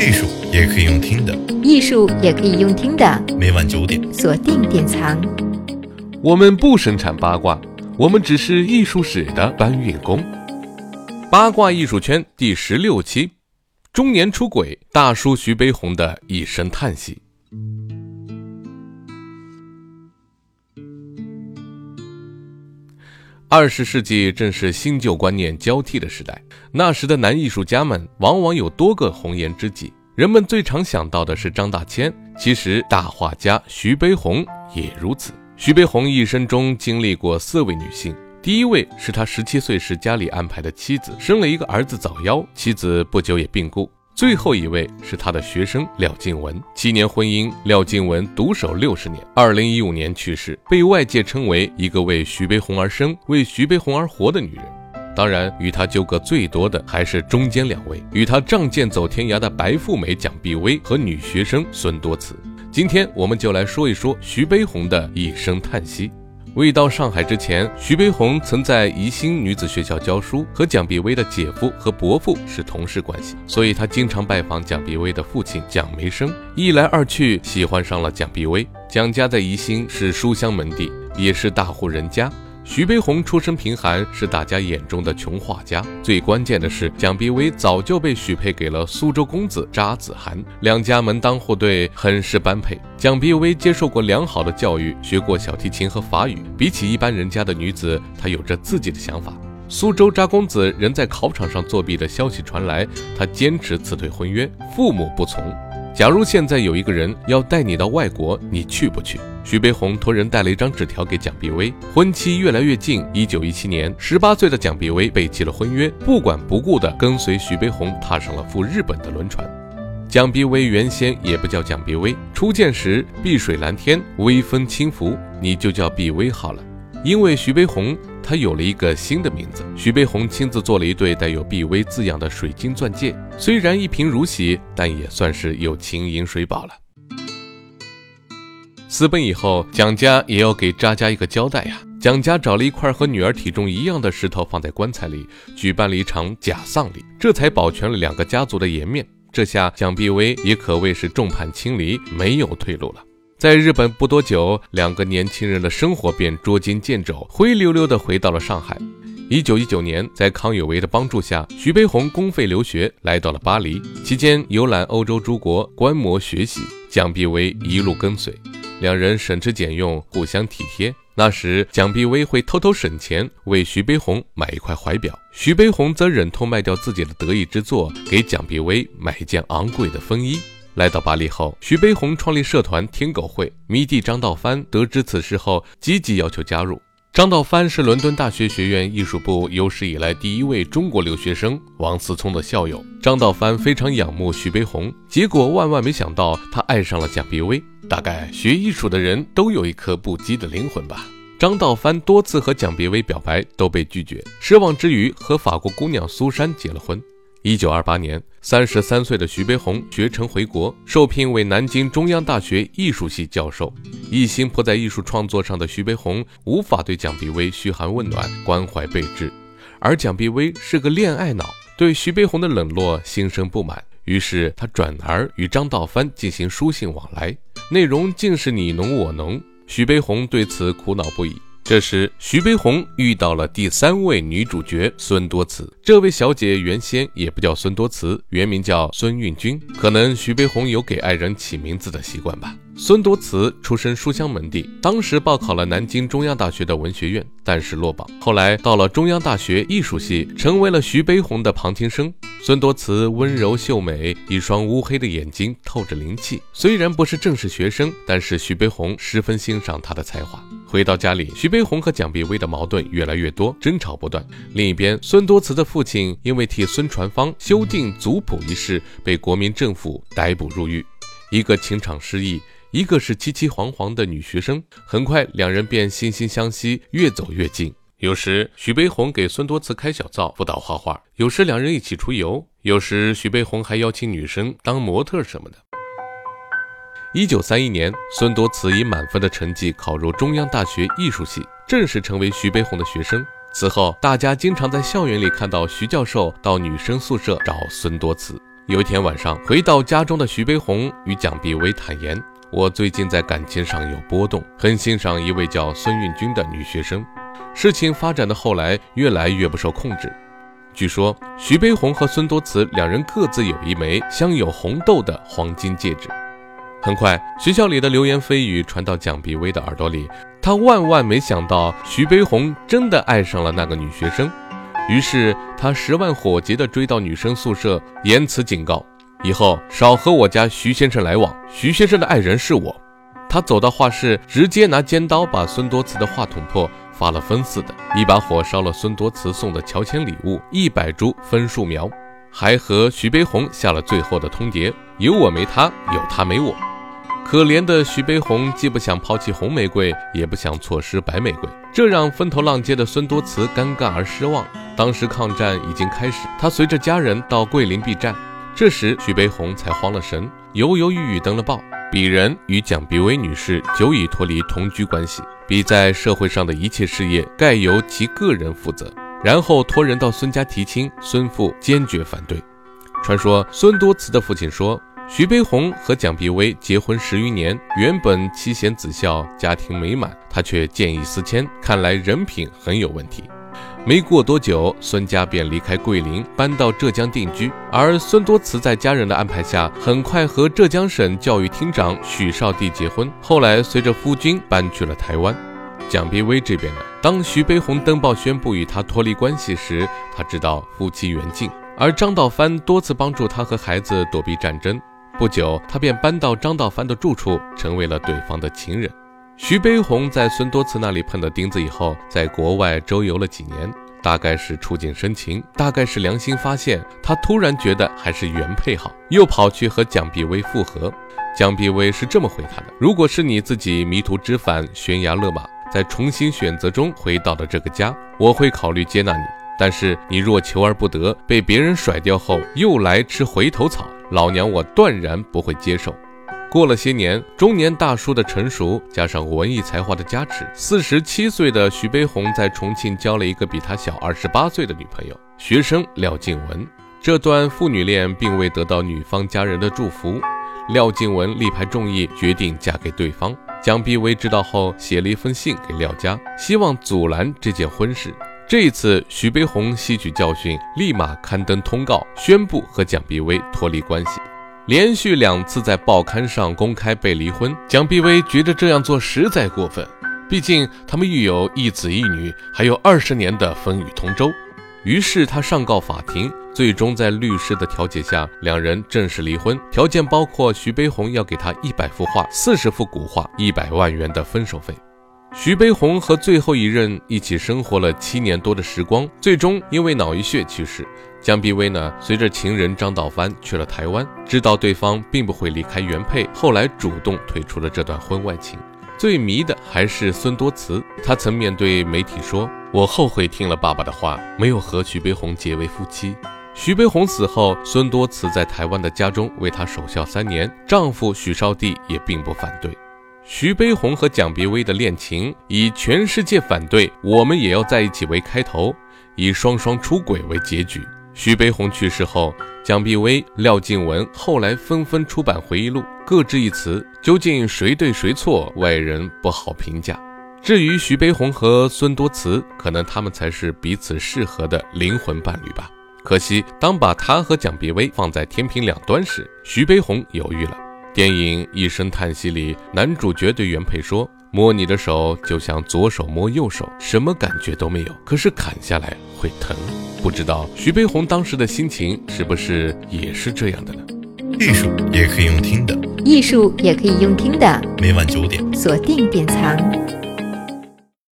艺术也可以用听的，艺术也可以用听的。每晚九点，锁定典藏。我们不生产八卦，我们只是艺术史的搬运工。八卦艺术圈第十六期：中年出轨大叔徐悲鸿的一声叹息。二十世纪正是新旧观念交替的时代，那时的男艺术家们往往有多个红颜知己。人们最常想到的是张大千，其实大画家徐悲鸿也如此。徐悲鸿一生中经历过四位女性，第一位是他十七岁时家里安排的妻子，生了一个儿子早夭，妻子不久也病故。最后一位是他的学生廖静文，七年婚姻，廖静文独守六十年，二零一五年去世，被外界称为一个为徐悲鸿而生、为徐悲鸿而活的女人。当然，与他纠葛最多的还是中间两位，与他仗剑走天涯的白富美蒋碧薇和女学生孙多慈。今天，我们就来说一说徐悲鸿的一声叹息。未到上海之前，徐悲鸿曾在宜兴女子学校教书，和蒋碧薇的姐夫和伯父是同事关系，所以他经常拜访蒋碧薇的父亲蒋梅生。一来二去，喜欢上了蒋碧薇。蒋家在宜兴是书香门第，也是大户人家。徐悲鸿出身贫寒，是大家眼中的穷画家。最关键的是，蒋碧薇早就被许配给了苏州公子查子涵，两家门当户对，很是般配。蒋碧薇接受过良好的教育，学过小提琴和法语。比起一般人家的女子，她有着自己的想法。苏州查公子仍在考场上作弊的消息传来，他坚持辞退婚约，父母不从。假如现在有一个人要带你到外国，你去不去？徐悲鸿托人带了一张纸条给蒋碧薇，婚期越来越近。一九一七年，十八岁的蒋碧薇背弃了婚约，不管不顾地跟随徐悲鸿踏上了赴日本的轮船。蒋碧薇原先也不叫蒋碧薇，初见时碧水蓝天，微风轻拂，你就叫碧薇好了。因为徐悲鸿，他有了一个新的名字。徐悲鸿亲自做了一对带有碧薇字样的水晶钻戒，虽然一贫如洗，但也算是有金银水宝了。私奔以后，蒋家也要给查家一个交代呀。蒋家找了一块和女儿体重一样的石头放在棺材里，举办了一场假丧礼，这才保全了两个家族的颜面。这下蒋碧薇也可谓是众叛亲离，没有退路了。在日本不多久，两个年轻人的生活便捉襟见肘，灰溜溜地回到了上海。一九一九年，在康有为的帮助下，徐悲鸿公费留学来到了巴黎，期间游览欧洲诸国，观摩学习，蒋碧薇一路跟随。两人省吃俭用，互相体贴。那时，蒋碧薇会偷偷省钱为徐悲鸿买一块怀表，徐悲鸿则忍痛卖掉自己的得意之作，给蒋碧薇买一件昂贵的风衣。来到巴黎后，徐悲鸿创立社团天狗会，迷弟张道藩得知此事后，积极要求加入。张道藩是伦敦大学学院艺术部有史以来第一位中国留学生，王思聪的校友。张道藩非常仰慕徐悲鸿，结果万万没想到，他爱上了蒋碧薇。大概学艺术的人都有一颗不羁的灵魂吧。张道藩多次和蒋碧薇表白都被拒绝，失望之余和法国姑娘苏珊结了婚。一九二八年，三十三岁的徐悲鸿学成回国，受聘为南京中央大学艺术系教授。一心扑在艺术创作上的徐悲鸿无法对蒋碧薇嘘寒问暖、关怀备至，而蒋碧薇是个恋爱脑，对徐悲鸿的冷落心生不满，于是他转而与张道藩进行书信往来，内容竟是你侬我侬。徐悲鸿对此苦恼不已。这时，徐悲鸿遇到了第三位女主角孙多慈。这位小姐原先也不叫孙多慈，原名叫孙运君。可能徐悲鸿有给爱人起名字的习惯吧。孙多慈出身书香门第，当时报考了南京中央大学的文学院，但是落榜。后来到了中央大学艺术系，成为了徐悲鸿的旁听生。孙多慈温柔秀美，一双乌黑的眼睛透着灵气。虽然不是正式学生，但是徐悲鸿十分欣赏他的才华。回到家里，徐悲鸿和蒋碧薇的矛盾越来越多，争吵不断。另一边，孙多慈的父亲因为替孙传芳修订族谱一事，被国民政府逮捕入狱。一个情场失意。一个是凄凄惶惶的女学生，很快两人便惺惺相惜，越走越近。有时徐悲鸿给孙多慈开小灶辅导画画，有时两人一起出游，有时徐悲鸿还邀请女生当模特什么的。一九三一年，孙多慈以满分的成绩考入中央大学艺术系，正式成为徐悲鸿的学生。此后，大家经常在校园里看到徐教授到女生宿舍找孙多慈。有一天晚上，回到家中的徐悲鸿与蒋碧薇坦言：“我最近在感情上有波动，很欣赏一位叫孙运军的女学生。”事情发展的后来越来越不受控制。据说徐悲鸿和孙多慈两人各自有一枚镶有红豆的黄金戒指。很快，学校里的流言蜚语传到蒋碧薇的耳朵里，她万万没想到徐悲鸿真的爱上了那个女学生。于是他十万火急地追到女生宿舍，言辞警告：以后少和我家徐先生来往。徐先生的爱人是我。他走到画室，直接拿尖刀把孙多慈的画捅破，发了疯似的，一把火烧了孙多慈送的乔迁礼物一百株枫树苗，还和徐悲鸿下了最后的通牒：有我没他，有他没我。可怜的徐悲鸿既不想抛弃红玫瑰，也不想错失白玫瑰，这让风头浪尖的孙多慈尴尬而失望。当时抗战已经开始，他随着家人到桂林避战。这时徐悲鸿才慌了神，犹犹豫豫登了报：鄙人与蒋碧薇女士久已脱离同居关系，彼在社会上的一切事业概由其个人负责。然后托人到孙家提亲，孙父坚决反对。传说孙多慈的父亲说，徐悲鸿和蒋碧薇结婚十余年，原本妻贤子孝，家庭美满，他却见异思迁，看来人品很有问题。没过多久，孙家便离开桂林，搬到浙江定居。而孙多慈在家人的安排下，很快和浙江省教育厅长许绍帝结婚。后来随着夫君搬去了台湾。蒋碧薇这边呢，当徐悲鸿登报宣布与他脱离关系时，他知道夫妻缘尽。而张道藩多次帮助他和孩子躲避战争，不久他便搬到张道藩的住处，成为了对方的情人。徐悲鸿在孙多慈那里碰到钉子以后，在国外周游了几年，大概是触景生情，大概是良心发现，他突然觉得还是原配好，又跑去和蒋碧薇复合。蒋碧薇是这么回他的：“如果是你自己迷途知返、悬崖勒马，在重新选择中回到了这个家，我会考虑接纳你。但是你若求而不得，被别人甩掉后又来吃回头草，老娘我断然不会接受。”过了些年，中年大叔的成熟加上文艺才华的加持，四十七岁的徐悲鸿在重庆交了一个比他小二十八岁的女朋友，学生廖静文。这段父女恋并未得到女方家人的祝福，廖静文力排众议，决定嫁给对方。蒋碧薇知道后，写了一封信给廖家，希望阻拦这件婚事。这一次，徐悲鸿吸取教训，立马刊登通告，宣布和蒋碧薇脱离关系。连续两次在报刊上公开被离婚，蒋碧薇觉得这样做实在过分。毕竟他们育有一子一女，还有二十年的风雨同舟。于是他上告法庭，最终在律师的调解下，两人正式离婚。条件包括徐悲鸿要给他一百幅画、四十幅古画、一百万元的分手费。徐悲鸿和最后一任一起生活了七年多的时光，最终因为脑溢血去世。江碧薇呢，随着情人张道藩去了台湾，知道对方并不会离开原配，后来主动退出了这段婚外情。最迷的还是孙多慈，他曾面对媒体说：“我后悔听了爸爸的话，没有和徐悲鸿结为夫妻。”徐悲鸿死后，孙多慈在台湾的家中为他守孝三年，丈夫许绍帝也并不反对。徐悲鸿和蒋碧薇的恋情以全世界反对，我们也要在一起为开头，以双双出轨为结局。徐悲鸿去世后，蒋碧薇、廖静文后来纷纷出版回忆录，各执一词，究竟谁对谁错，外人不好评价。至于徐悲鸿和孙多慈，可能他们才是彼此适合的灵魂伴侣吧。可惜，当把他和蒋碧薇放在天平两端时，徐悲鸿犹豫了。电影《一声叹息》里，男主角对原配说：“摸你的手就像左手摸右手，什么感觉都没有，可是砍下来会疼。”不知道徐悲鸿当时的心情是不是也是这样的呢？艺术也可以用听的，艺术也可以用听的。每晚九点，锁定典藏。